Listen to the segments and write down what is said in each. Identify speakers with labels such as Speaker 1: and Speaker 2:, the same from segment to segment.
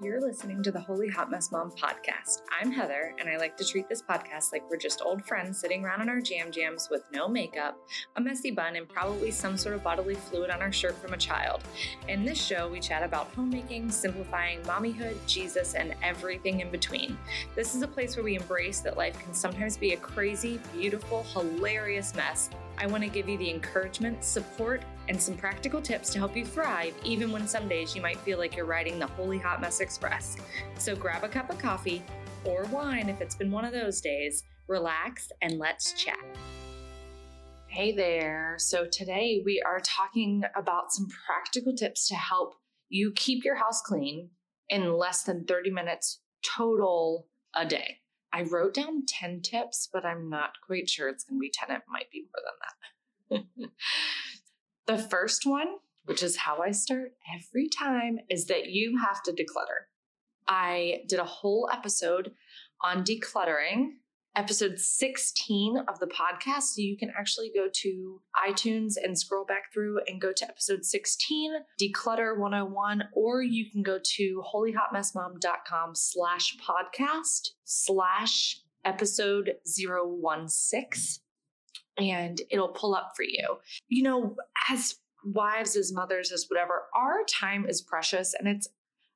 Speaker 1: You're listening to the Holy Hot Mess Mom podcast. I'm Heather, and I like to treat this podcast like we're just old friends sitting around in our jam jams with no makeup, a messy bun, and probably some sort of bodily fluid on our shirt from a child. In this show, we chat about homemaking, simplifying, mommyhood, Jesus, and everything in between. This is a place where we embrace that life can sometimes be a crazy, beautiful, hilarious mess. I want to give you the encouragement, support, and some practical tips to help you thrive, even when some days you might feel like you're riding the Holy Hot Mess Express. So grab a cup of coffee or wine if it's been one of those days, relax, and let's chat. Hey there. So today we are talking about some practical tips to help you keep your house clean in less than 30 minutes total a day. I wrote down 10 tips, but I'm not quite sure it's going to be 10. It might be more than that. The first one, which is how I start every time, is that you have to declutter. I did a whole episode on decluttering, episode 16 of the podcast. So you can actually go to iTunes and scroll back through and go to episode 16, Declutter 101, or you can go to holyhotmessmom.com slash podcast slash episode 016 and it'll pull up for you. You know, as wives, as mothers, as whatever, our time is precious and it's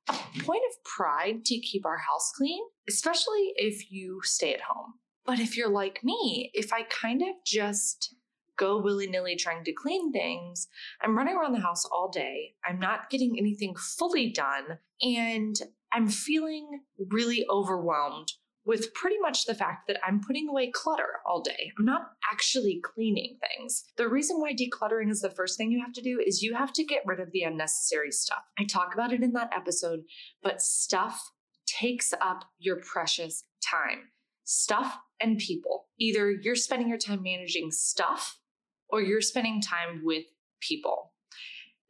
Speaker 1: a point of pride to keep our house clean, especially if you stay at home. But if you're like me, if I kind of just go willy nilly trying to clean things, I'm running around the house all day. I'm not getting anything fully done. And I'm feeling really overwhelmed with pretty much the fact that I'm putting away clutter all day. I'm not actually cleaning things. The reason why decluttering is the first thing you have to do is you have to get rid of the unnecessary stuff. I talk about it in that episode, but stuff takes up your precious time. Stuff and people. Either you're spending your time managing stuff or you're spending time with people.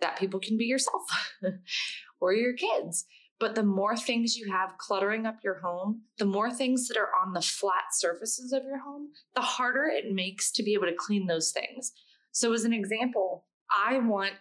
Speaker 1: That people can be yourself or your kids. But the more things you have cluttering up your home, the more things that are on the flat surfaces of your home, the harder it makes to be able to clean those things. So, as an example, I want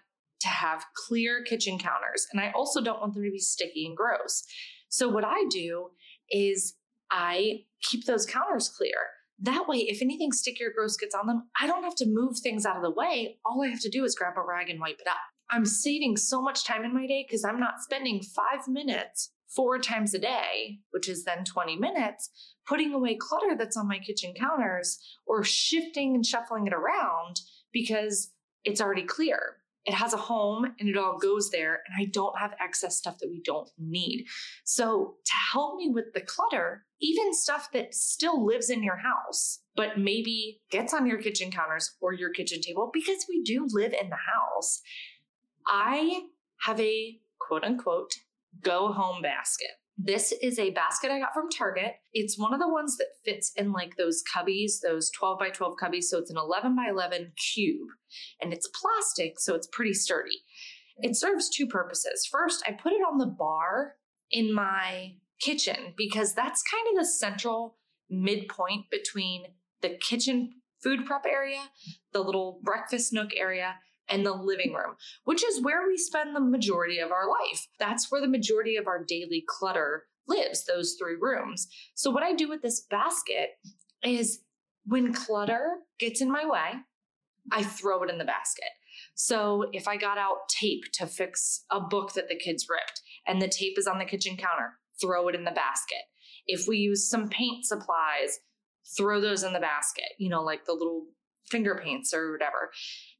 Speaker 1: to have clear kitchen counters, and I also don't want them to be sticky and gross. So, what I do is I keep those counters clear. That way, if anything sticky or gross gets on them, I don't have to move things out of the way. All I have to do is grab a rag and wipe it up. I'm saving so much time in my day because I'm not spending five minutes four times a day, which is then 20 minutes, putting away clutter that's on my kitchen counters or shifting and shuffling it around because it's already clear. It has a home and it all goes there, and I don't have excess stuff that we don't need. So, to help me with the clutter, even stuff that still lives in your house, but maybe gets on your kitchen counters or your kitchen table because we do live in the house, I have a quote unquote go home basket. This is a basket I got from Target. It's one of the ones that fits in like those cubbies, those 12 by 12 cubbies. So it's an 11 by 11 cube and it's plastic, so it's pretty sturdy. It serves two purposes. First, I put it on the bar in my kitchen because that's kind of the central midpoint between the kitchen food prep area, the little breakfast nook area, and the living room, which is where we spend the majority of our life. That's where the majority of our daily clutter lives, those three rooms. So, what I do with this basket is when clutter gets in my way, I throw it in the basket. So, if I got out tape to fix a book that the kids ripped and the tape is on the kitchen counter, throw it in the basket. If we use some paint supplies, throw those in the basket, you know, like the little finger paints or whatever.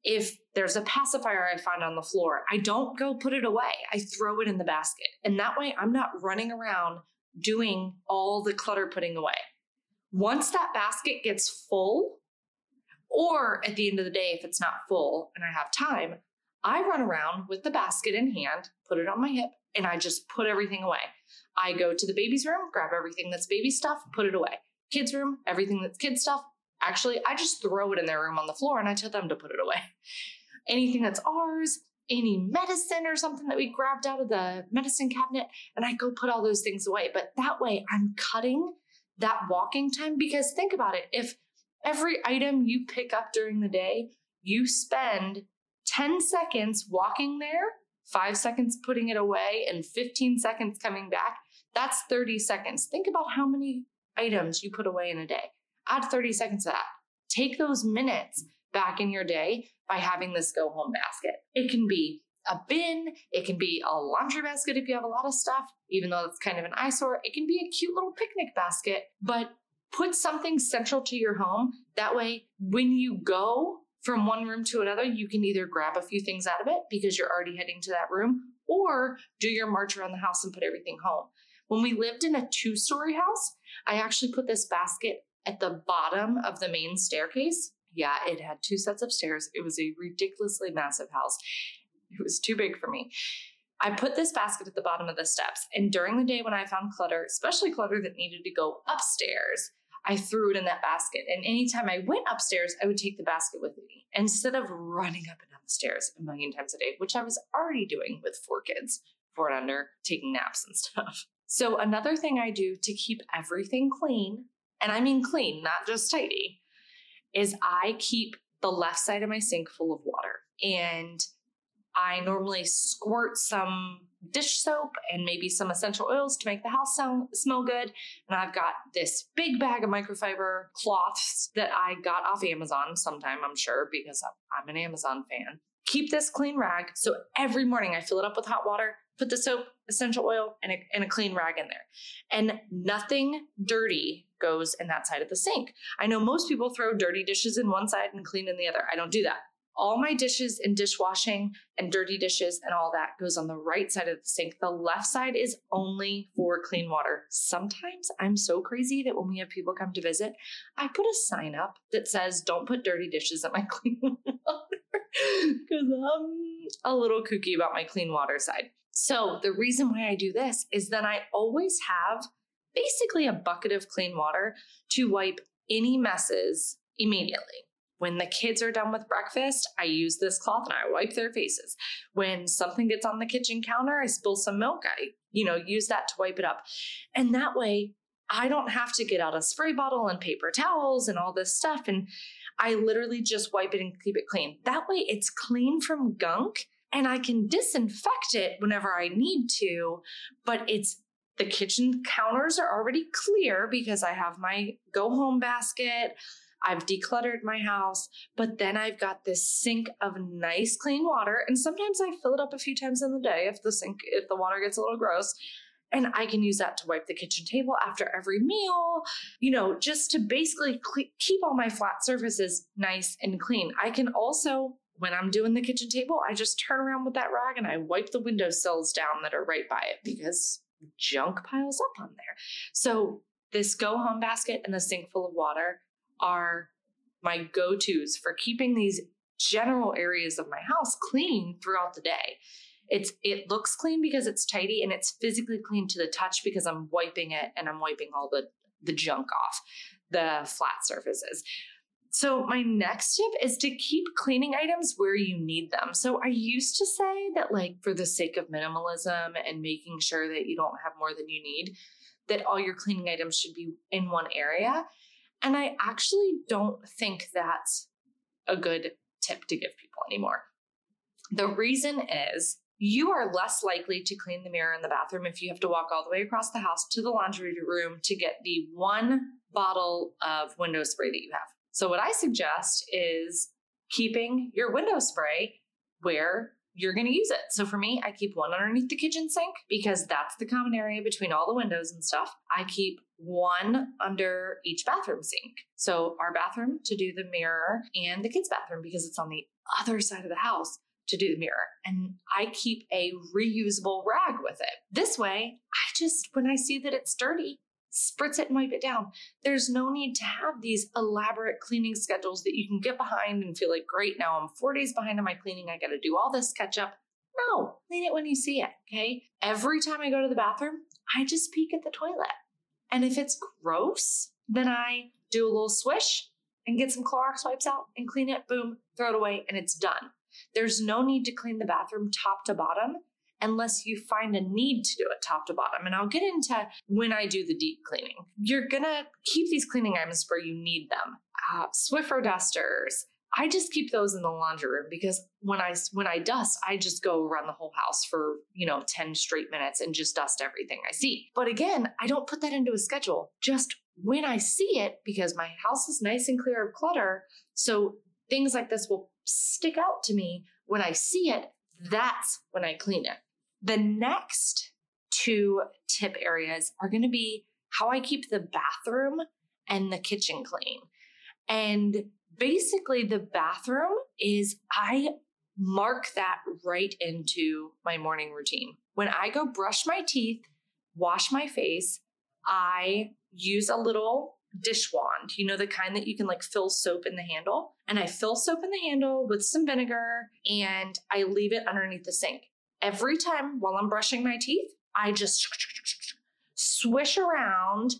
Speaker 1: If there's a pacifier I find on the floor, I don't go put it away. I throw it in the basket. And that way I'm not running around doing all the clutter putting away. Once that basket gets full, or at the end of the day, if it's not full and I have time, I run around with the basket in hand, put it on my hip, and I just put everything away. I go to the baby's room, grab everything that's baby stuff, put it away. Kids' room, everything that's kid stuff, Actually, I just throw it in their room on the floor and I tell them to put it away. Anything that's ours, any medicine or something that we grabbed out of the medicine cabinet, and I go put all those things away. But that way I'm cutting that walking time because think about it. If every item you pick up during the day, you spend 10 seconds walking there, five seconds putting it away, and 15 seconds coming back, that's 30 seconds. Think about how many items you put away in a day. Add 30 seconds to that. Take those minutes back in your day by having this go home basket. It can be a bin, it can be a laundry basket if you have a lot of stuff, even though it's kind of an eyesore. It can be a cute little picnic basket, but put something central to your home. That way, when you go from one room to another, you can either grab a few things out of it because you're already heading to that room or do your march around the house and put everything home. When we lived in a two story house, I actually put this basket at the bottom of the main staircase. Yeah, it had two sets of stairs. It was a ridiculously massive house. It was too big for me. I put this basket at the bottom of the steps. And during the day when I found clutter, especially clutter that needed to go upstairs, I threw it in that basket. And anytime I went upstairs, I would take the basket with me instead of running up and down the stairs a million times a day, which I was already doing with four kids, four and under, taking naps and stuff. So, another thing I do to keep everything clean, and I mean clean, not just tidy, is I keep the left side of my sink full of water. And I normally squirt some dish soap and maybe some essential oils to make the house sound, smell good. And I've got this big bag of microfiber cloths that I got off Amazon sometime, I'm sure, because I'm an Amazon fan. Keep this clean rag. So every morning I fill it up with hot water, put the soap, essential oil, and a, and a clean rag in there. And nothing dirty goes in that side of the sink. I know most people throw dirty dishes in one side and clean in the other. I don't do that all my dishes and dishwashing and dirty dishes and all that goes on the right side of the sink. The left side is only for clean water. Sometimes I'm so crazy that when we have people come to visit, I put a sign up that says, Don't put dirty dishes at my clean water because I'm a little kooky about my clean water side. So, the reason why I do this is that I always have basically a bucket of clean water to wipe any messes immediately. When the kids are done with breakfast, I use this cloth and I wipe their faces. When something gets on the kitchen counter, I spill some milk. I, you know, use that to wipe it up. And that way, I don't have to get out a spray bottle and paper towels and all this stuff. And I literally just wipe it and keep it clean. That way, it's clean from gunk and I can disinfect it whenever I need to, but it's the kitchen counters are already clear because I have my go home basket. I've decluttered my house, but then I've got this sink of nice clean water. And sometimes I fill it up a few times in the day if the sink, if the water gets a little gross. And I can use that to wipe the kitchen table after every meal, you know, just to basically keep all my flat surfaces nice and clean. I can also, when I'm doing the kitchen table, I just turn around with that rag and I wipe the windowsills down that are right by it because junk piles up on there. So, this go home basket and the sink full of water are my go tos for keeping these general areas of my house clean throughout the day. It's it looks clean because it's tidy and it's physically clean to the touch because I'm wiping it and I'm wiping all the the junk off the flat surfaces. So my next tip is to keep cleaning items where you need them. So I used to say that like for the sake of minimalism and making sure that you don't have more than you need, that all your cleaning items should be in one area. And I actually don't think that's a good tip to give people anymore. The reason is you are less likely to clean the mirror in the bathroom if you have to walk all the way across the house to the laundry room to get the one bottle of window spray that you have. So, what I suggest is keeping your window spray where you're going to use it. So for me, I keep one underneath the kitchen sink because that's the common area between all the windows and stuff. I keep one under each bathroom sink. So our bathroom to do the mirror and the kids' bathroom because it's on the other side of the house to do the mirror. And I keep a reusable rag with it. This way, I just, when I see that it's dirty, spritz it and wipe it down. There's no need to have these elaborate cleaning schedules that you can get behind and feel like, great, now I'm four days behind on my cleaning. I got to do all this catch up. No, clean it when you see it. Okay. Every time I go to the bathroom, I just peek at the toilet. And if it's gross, then I do a little swish and get some Clorox wipes out and clean it, boom, throw it away, and it's done. There's no need to clean the bathroom top to bottom unless you find a need to do it top to bottom. And I'll get into when I do the deep cleaning. You're gonna keep these cleaning items where you need them. Uh, Swiffer dusters, I just keep those in the laundry room because when I when I dust, I just go around the whole house for, you know, 10 straight minutes and just dust everything I see. But again, I don't put that into a schedule. Just when I see it because my house is nice and clear of clutter, so things like this will stick out to me when I see it, that's when I clean it. The next two tip areas are going to be how I keep the bathroom and the kitchen clean. And basically, the bathroom is I mark that right into my morning routine. When I go brush my teeth, wash my face, I use a little dish wand, you know, the kind that you can like fill soap in the handle. And I fill soap in the handle with some vinegar and I leave it underneath the sink. Every time while I'm brushing my teeth, I just swish around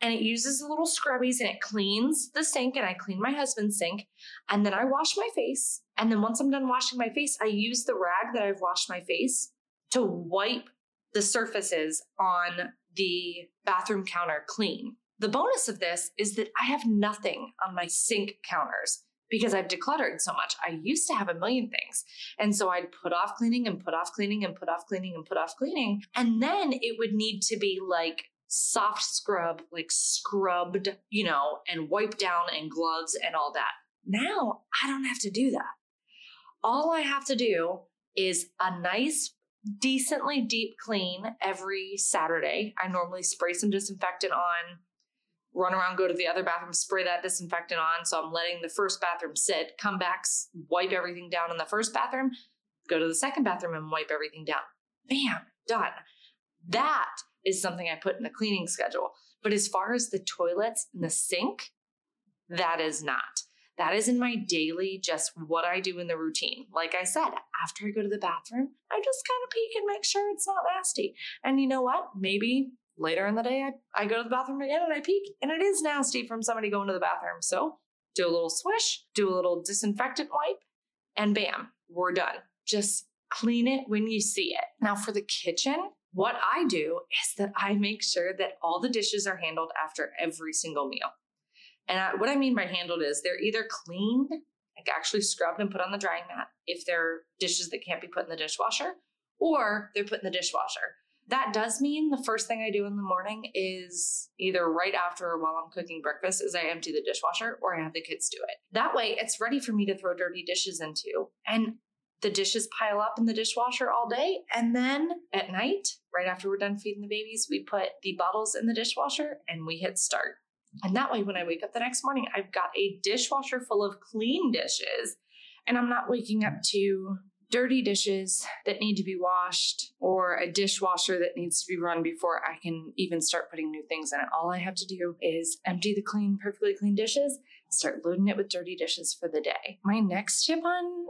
Speaker 1: and it uses the little scrubbies and it cleans the sink and I clean my husband's sink and then I wash my face. And then once I'm done washing my face, I use the rag that I've washed my face to wipe the surfaces on the bathroom counter clean. The bonus of this is that I have nothing on my sink counters because I've decluttered so much. I used to have a million things. And so I'd put off cleaning and put off cleaning and put off cleaning and put off cleaning. And then it would need to be like soft scrub, like scrubbed, you know, and wiped down and gloves and all that. Now I don't have to do that. All I have to do is a nice decently deep clean every Saturday. I normally spray some disinfectant on run around, go to the other bathroom, spray that disinfectant on. So I'm letting the first bathroom sit, come back, wipe everything down in the first bathroom, go to the second bathroom and wipe everything down. Bam, done. That is something I put in the cleaning schedule. But as far as the toilets and the sink, that is not. That is in my daily, just what I do in the routine. Like I said, after I go to the bathroom, I just kind of peek and make sure it's not nasty. And you know what? Maybe later in the day, I, I go to the bathroom again and I peek, and it is nasty from somebody going to the bathroom. So do a little swish, do a little disinfectant wipe, and bam, we're done. Just clean it when you see it. Now, for the kitchen, what I do is that I make sure that all the dishes are handled after every single meal. And I, what I mean by handled is they're either cleaned, like actually scrubbed and put on the drying mat if they're dishes that can't be put in the dishwasher, or they're put in the dishwasher. That does mean the first thing I do in the morning is either right after or while I'm cooking breakfast is I empty the dishwasher or I have the kids do it. That way it's ready for me to throw dirty dishes into. And the dishes pile up in the dishwasher all day. And then at night, right after we're done feeding the babies, we put the bottles in the dishwasher and we hit start. And that way, when I wake up the next morning, I've got a dishwasher full of clean dishes. And I'm not waking up to dirty dishes that need to be washed or a dishwasher that needs to be run before I can even start putting new things in it. All I have to do is empty the clean, perfectly clean dishes, start loading it with dirty dishes for the day. My next tip on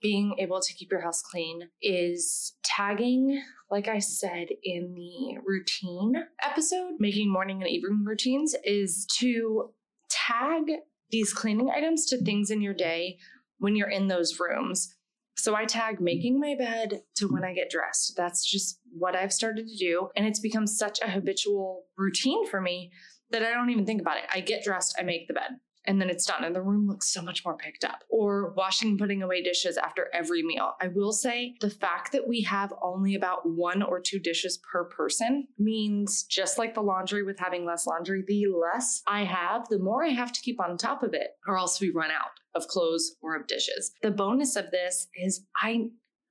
Speaker 1: being able to keep your house clean is tagging, like I said in the routine episode, making morning and evening routines, is to tag these cleaning items to things in your day when you're in those rooms. So I tag mm-hmm. making my bed to when mm-hmm. I get dressed. That's just what I've started to do. And it's become such a habitual routine for me that I don't even think about it. I get dressed, I make the bed and then it's done and the room looks so much more picked up. Or washing and putting away dishes after every meal. I will say the fact that we have only about one or two dishes per person means just like the laundry with having less laundry, the less I have, the more I have to keep on top of it, or else we run out of clothes or of dishes. The bonus of this is I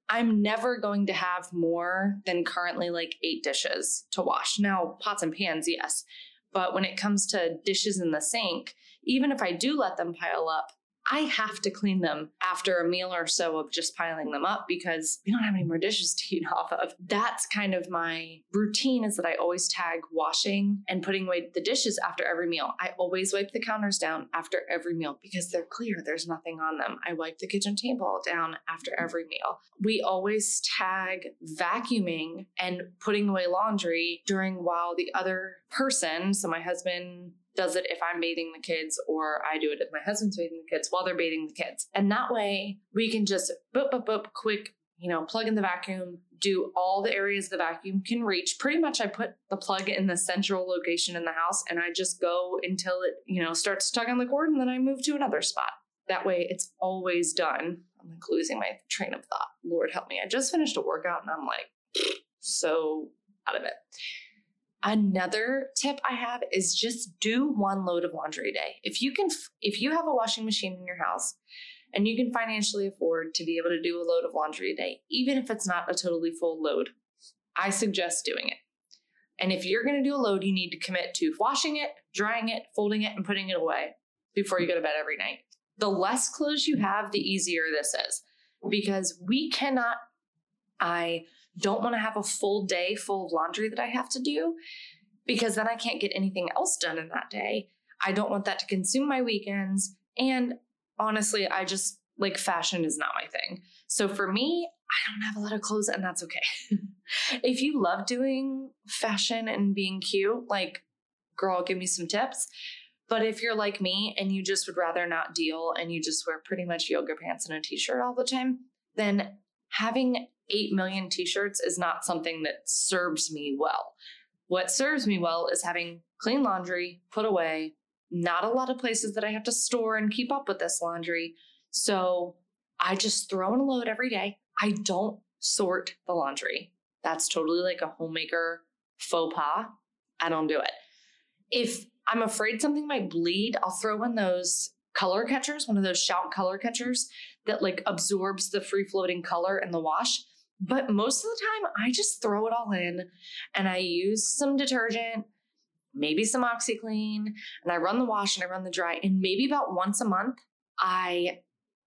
Speaker 1: I'm never going to have more than currently like eight dishes to wash. Now, pots and pans, yes. But when it comes to dishes in the sink, even if I do let them pile up, I have to clean them after a meal or so of just piling them up because we don't have any more dishes to eat off of. That's kind of my routine is that I always tag washing and putting away the dishes after every meal. I always wipe the counters down after every meal because they're clear, there's nothing on them. I wipe the kitchen table down after every meal. We always tag vacuuming and putting away laundry during while the other person, so my husband does it if I'm bathing the kids or I do it if my husband's bathing the kids while they're bathing the kids. And that way we can just boop, boop, boop, quick, you know, plug in the vacuum, do all the areas the vacuum can reach. Pretty much I put the plug in the central location in the house and I just go until it, you know, starts tugging the cord and then I move to another spot. That way it's always done. I'm like losing my train of thought. Lord help me. I just finished a workout and I'm like so out of it. Another tip I have is just do one load of laundry a day. If you can if you have a washing machine in your house and you can financially afford to be able to do a load of laundry a day, even if it's not a totally full load, I suggest doing it. And if you're going to do a load, you need to commit to washing it, drying it, folding it, and putting it away before you go to bed every night. The less clothes you have, the easier this is because we cannot, I don't want to have a full day full of laundry that I have to do because then I can't get anything else done in that day. I don't want that to consume my weekends. And honestly, I just like fashion is not my thing. So for me, I don't have a lot of clothes and that's okay. if you love doing fashion and being cute, like, girl, give me some tips. But if you're like me and you just would rather not deal and you just wear pretty much yoga pants and a t shirt all the time, then having 8 million t shirts is not something that serves me well. What serves me well is having clean laundry, put away, not a lot of places that I have to store and keep up with this laundry. So I just throw in a load every day. I don't sort the laundry. That's totally like a homemaker faux pas. I don't do it. If I'm afraid something might bleed, I'll throw in those color catchers, one of those shout color catchers that like absorbs the free floating color in the wash. But most of the time, I just throw it all in and I use some detergent, maybe some OxiClean, and I run the wash and I run the dry. And maybe about once a month, I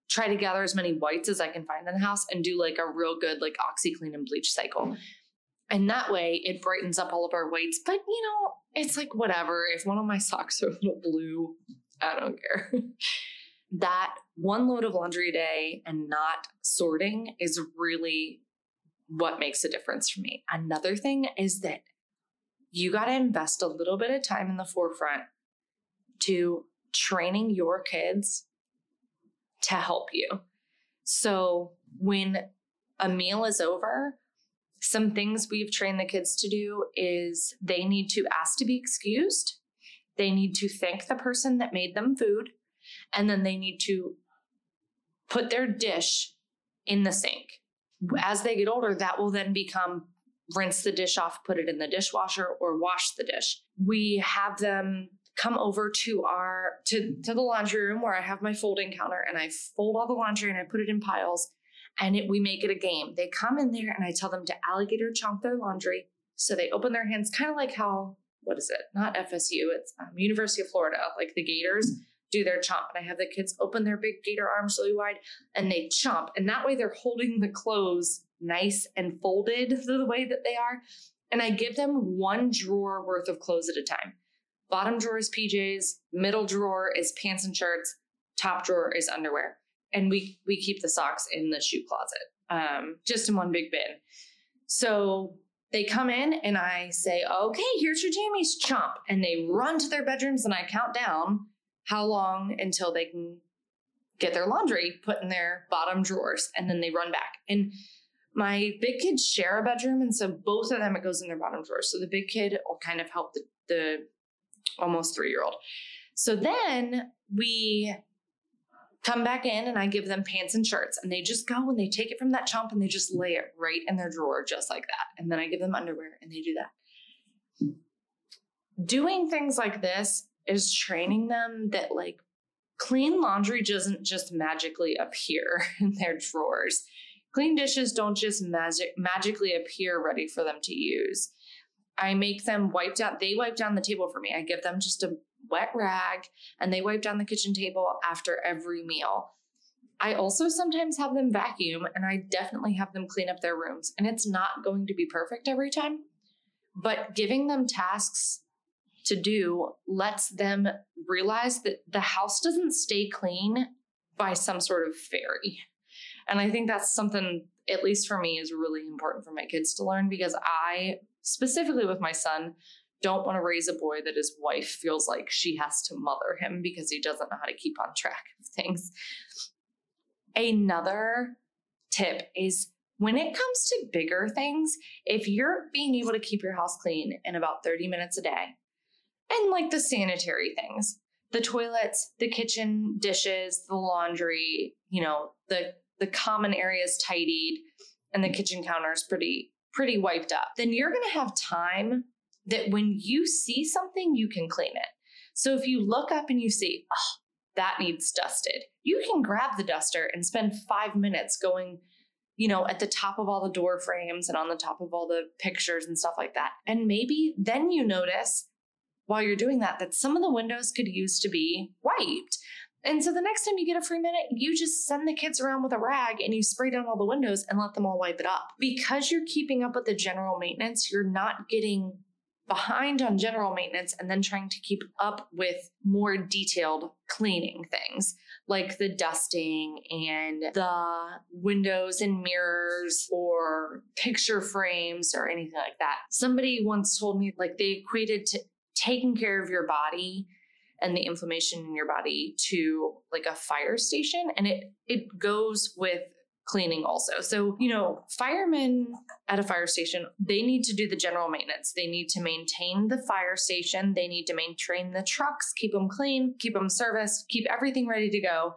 Speaker 1: try to gather as many whites as I can find in the house and do like a real good like OxiClean and bleach cycle. And that way it brightens up all of our whites. But you know, it's like whatever. If one of my socks are a little blue, I don't care. that one load of laundry a day and not sorting is really what makes a difference for me. Another thing is that you got to invest a little bit of time in the forefront to training your kids to help you. So when a meal is over, some things we've trained the kids to do is they need to ask to be excused, they need to thank the person that made them food, and then they need to put their dish in the sink. As they get older, that will then become rinse the dish off, put it in the dishwasher, or wash the dish. We have them come over to our to to the laundry room where I have my folding counter and I fold all the laundry and I put it in piles and it, we make it a game. They come in there and I tell them to alligator chomp their laundry. So they open their hands, kind of like how what is it? Not FSU, it's um, University of Florida. Like the Gators do their chomp, and I have the kids open their big gator arms really wide and they chomp, and that way they're holding the clothes nice and folded the way that they are. And I give them one drawer worth of clothes at a time. Bottom drawer is PJs, middle drawer is pants and shirts, top drawer is underwear. And we we keep the socks in the shoe closet, um, just in one big bin. So they come in and I say, okay, here's your jammies, chomp. And they run to their bedrooms and I count down how long until they can get their laundry put in their bottom drawers. And then they run back. And my big kids share a bedroom. And so both of them, it goes in their bottom drawers. So the big kid will kind of help the, the almost three year old. So then we come back in and I give them pants and shirts and they just go and they take it from that chump and they just lay it right in their drawer just like that. And then I give them underwear and they do that. Doing things like this is training them that like clean laundry doesn't just magically appear in their drawers. Clean dishes don't just magic magically appear ready for them to use. I make them wipe down, they wipe down the table for me. I give them just a wet rag and they wipe down the kitchen table after every meal. I also sometimes have them vacuum and I definitely have them clean up their rooms. And it's not going to be perfect every time, but giving them tasks to do lets them realize that the house doesn't stay clean by some sort of fairy. And I think that's something, at least for me, is really important for my kids to learn because I specifically with my son, don't want to raise a boy that his wife feels like she has to mother him because he doesn't know how to keep on track of things. Another tip is when it comes to bigger things, if you're being able to keep your house clean in about 30 minutes a day, and like the sanitary things, the toilets, the kitchen dishes, the laundry, you know, the the common areas tidied and the kitchen counters pretty pretty wiped up. Then you're going to have time that when you see something you can clean it. So if you look up and you see, "Oh, that needs dusted." You can grab the duster and spend 5 minutes going you know, at the top of all the door frames and on the top of all the pictures and stuff like that. And maybe then you notice while you're doing that that some of the windows could use to be wiped. And so the next time you get a free minute, you just send the kids around with a rag and you spray down all the windows and let them all wipe it up. Because you're keeping up with the general maintenance, you're not getting behind on general maintenance and then trying to keep up with more detailed cleaning things like the dusting and the windows and mirrors or picture frames or anything like that. Somebody once told me like they equated to taking care of your body and the inflammation in your body to like a fire station and it it goes with cleaning also. So, you know, firemen at a fire station, they need to do the general maintenance. They need to maintain the fire station, they need to maintain the trucks, keep them clean, keep them serviced, keep everything ready to go.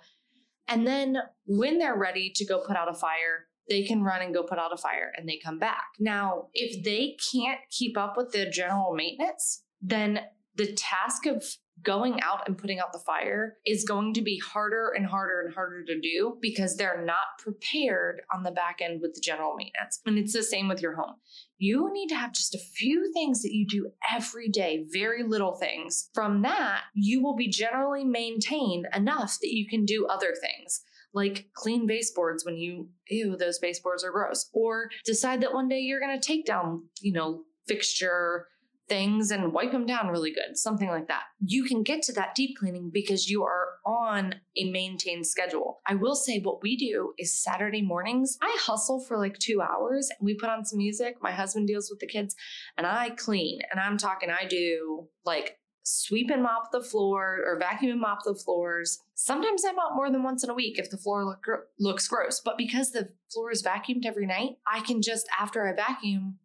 Speaker 1: And then when they're ready to go put out a fire, they can run and go put out a fire and they come back. Now, if they can't keep up with the general maintenance, then the task of going out and putting out the fire is going to be harder and harder and harder to do because they're not prepared on the back end with the general maintenance. And it's the same with your home. You need to have just a few things that you do every day, very little things. From that, you will be generally maintained enough that you can do other things like clean baseboards when you, ew, those baseboards are gross. Or decide that one day you're going to take down, you know, fixture things and wipe them down really good, something like that. You can get to that deep cleaning because you are on a maintained schedule. I will say what we do is Saturday mornings, I hustle for like two hours and we put on some music. My husband deals with the kids and I clean. And I'm talking, I do like sweep and mop the floor or vacuum and mop the floors. Sometimes I mop more than once in a week if the floor look, looks gross. But because the floor is vacuumed every night, I can just, after I vacuum,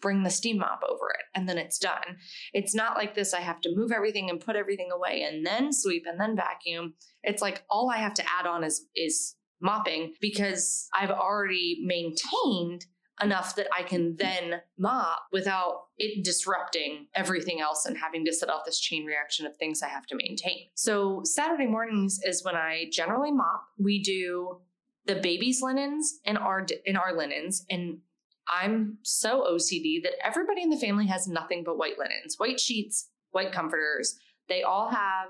Speaker 1: bring the steam mop over it and then it's done. It's not like this I have to move everything and put everything away and then sweep and then vacuum. It's like all I have to add on is is mopping because I've already maintained enough that I can then mop without it disrupting everything else and having to set off this chain reaction of things I have to maintain. So Saturday mornings is when I generally mop. We do the baby's linens and our in our linens and I'm so OCD that everybody in the family has nothing but white linens, white sheets, white comforters. They all have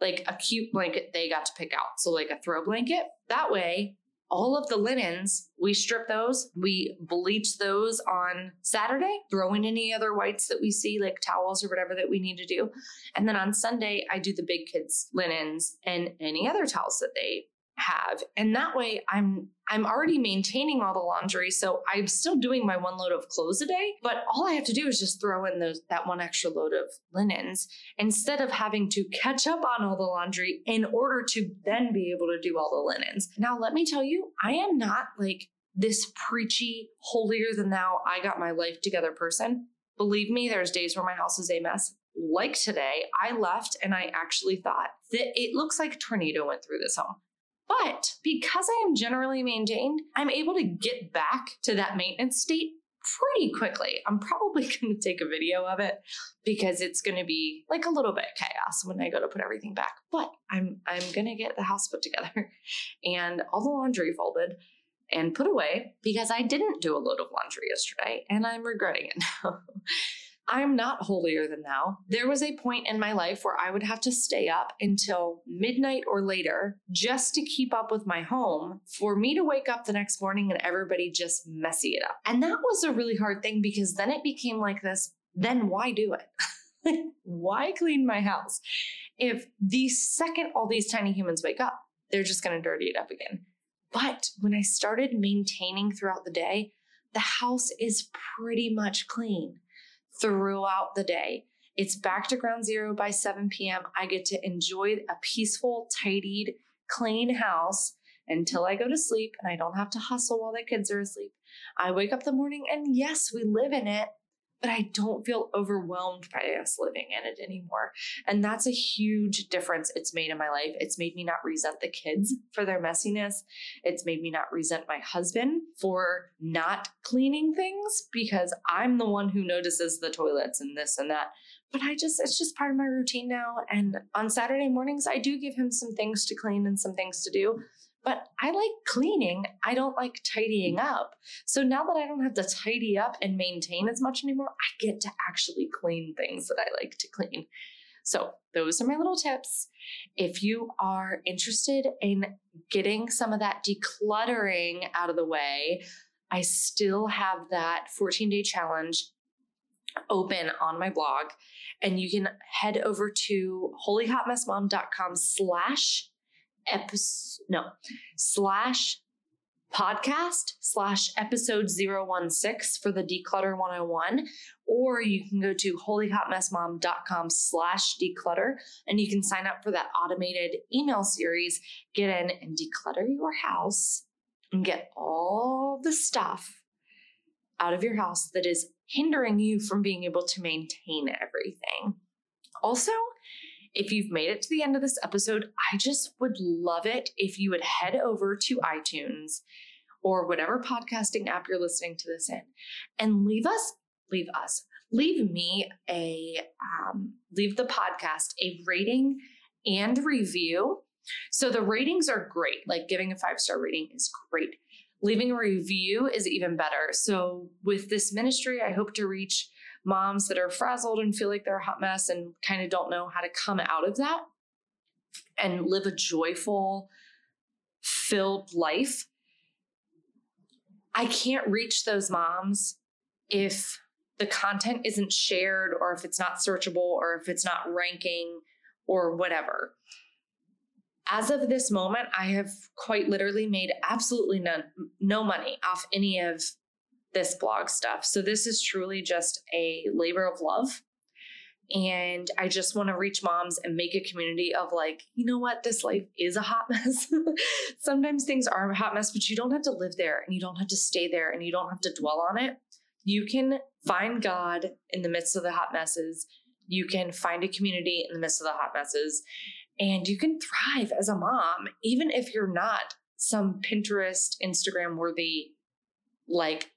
Speaker 1: like a cute blanket they got to pick out. So, like a throw blanket. That way, all of the linens, we strip those, we bleach those on Saturday, throw in any other whites that we see, like towels or whatever that we need to do. And then on Sunday, I do the big kids' linens and any other towels that they have. And that way i'm i'm already maintaining all the laundry so i'm still doing my one load of clothes a day but all i have to do is just throw in those that one extra load of linens instead of having to catch up on all the laundry in order to then be able to do all the linens. Now let me tell you i am not like this preachy holier than thou i got my life together person. Believe me there's days where my house is a mess. Like today, I left and I actually thought that it looks like a tornado went through this home. But because I am generally maintained, I'm able to get back to that maintenance state pretty quickly. I'm probably going to take a video of it because it's going to be like a little bit chaos when I go to put everything back. But I'm I'm going to get the house put together and all the laundry folded and put away because I didn't do a load of laundry yesterday and I'm regretting it now. I'm not holier than thou. There was a point in my life where I would have to stay up until midnight or later just to keep up with my home for me to wake up the next morning and everybody just messy it up. And that was a really hard thing because then it became like this then why do it? why clean my house? If the second all these tiny humans wake up, they're just going to dirty it up again. But when I started maintaining throughout the day, the house is pretty much clean throughout the day. It's back to ground zero by 7 p.m. I get to enjoy a peaceful, tidied, clean house until I go to sleep and I don't have to hustle while the kids are asleep. I wake up the morning and yes, we live in it, but I don't feel overwhelmed by us living in it anymore. And that's a huge difference it's made in my life. It's made me not resent the kids for their messiness. It's made me not resent my husband for not cleaning things because I'm the one who notices the toilets and this and that. But I just, it's just part of my routine now. And on Saturday mornings, I do give him some things to clean and some things to do. But I like cleaning. I don't like tidying mm. up. So now that I don't have to tidy up and maintain as much anymore, I get to actually clean things that I like to clean. So, those are my little tips. If you are interested in getting some of that decluttering out of the way, I still have that 14 day challenge open on my blog and you can head over to holyhotmessmom.com slash episode, no, slash podcast slash episode 016 for the declutter 101 or you can go to holyhotmessmom.com slash declutter and you can sign up for that automated email series get in and declutter your house and get all the stuff out of your house that is hindering you from being able to maintain everything. Also if you've made it to the end of this episode, I just would love it if you would head over to iTunes or whatever podcasting app you're listening to this in and leave us, leave us, leave me a, um, leave the podcast a rating and review. So the ratings are great. Like giving a five star rating is great. Leaving a review is even better. So with this ministry, I hope to reach moms that are frazzled and feel like they're a hot mess and kind of don't know how to come out of that and live a joyful, filled life. I can't reach those moms if the content isn't shared or if it's not searchable or if it's not ranking or whatever. As of this moment, I have quite literally made absolutely none, no money off any of this blog stuff. So this is truly just a labor of love. And I just want to reach moms and make a community of like, you know what, this life is a hot mess. Sometimes things are a hot mess, but you don't have to live there and you don't have to stay there and you don't have to dwell on it. You can find God in the midst of the hot messes. You can find a community in the midst of the hot messes. And you can thrive as a mom, even if you're not some Pinterest, Instagram worthy, like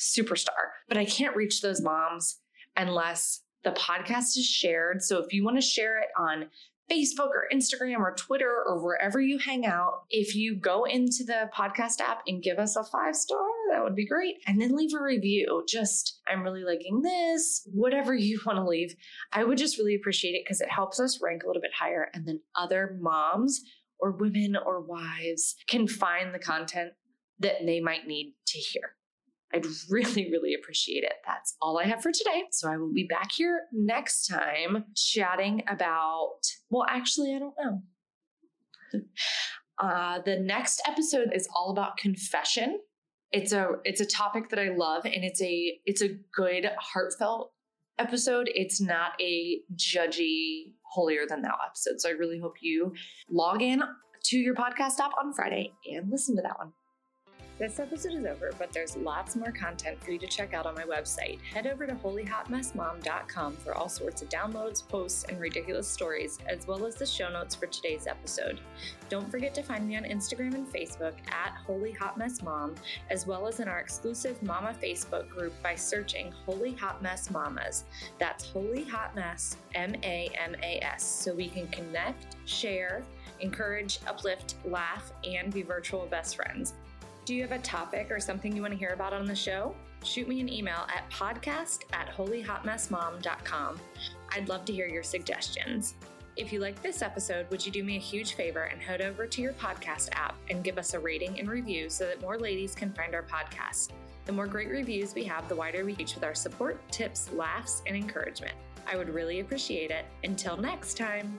Speaker 1: superstar. But I can't reach those moms unless the podcast is shared. So if you want to share it on Facebook or Instagram or Twitter or wherever you hang out, if you go into the podcast app and give us a five star, that would be great. And then leave a review. Just, I'm really liking this, whatever you want to leave. I would just really appreciate it because it helps us rank a little bit higher. And then other moms or women or wives can find the content that they might need to hear. I'd really, really appreciate it. That's all I have for today. So I will be back here next time chatting about, well, actually, I don't know. Uh, the next episode is all about confession. It's a it's a topic that I love, and it's a it's a good heartfelt episode. It's not a judgy holier than thou episode. So I really hope you log in to your podcast app on Friday and listen to that one. This episode is over, but there's lots more content for you to check out on my website. Head over to holyhotmessmom.com for all sorts of downloads, posts, and ridiculous stories, as well as the show notes for today's episode. Don't forget to find me on Instagram and Facebook at Holy Hot Mess Mom, as well as in our exclusive Mama Facebook group by searching Holy Hot Mess Mamas. That's Holy Hot Mess, M A M A S, so we can connect, share, encourage, uplift, laugh, and be virtual best friends. Do you have a topic or something you want to hear about on the show? Shoot me an email at podcast at holyhotmessmom.com. I'd love to hear your suggestions. If you like this episode, would you do me a huge favor and head over to your podcast app and give us a rating and review so that more ladies can find our podcast? The more great reviews we have, the wider we reach with our support, tips, laughs, and encouragement. I would really appreciate it. Until next time.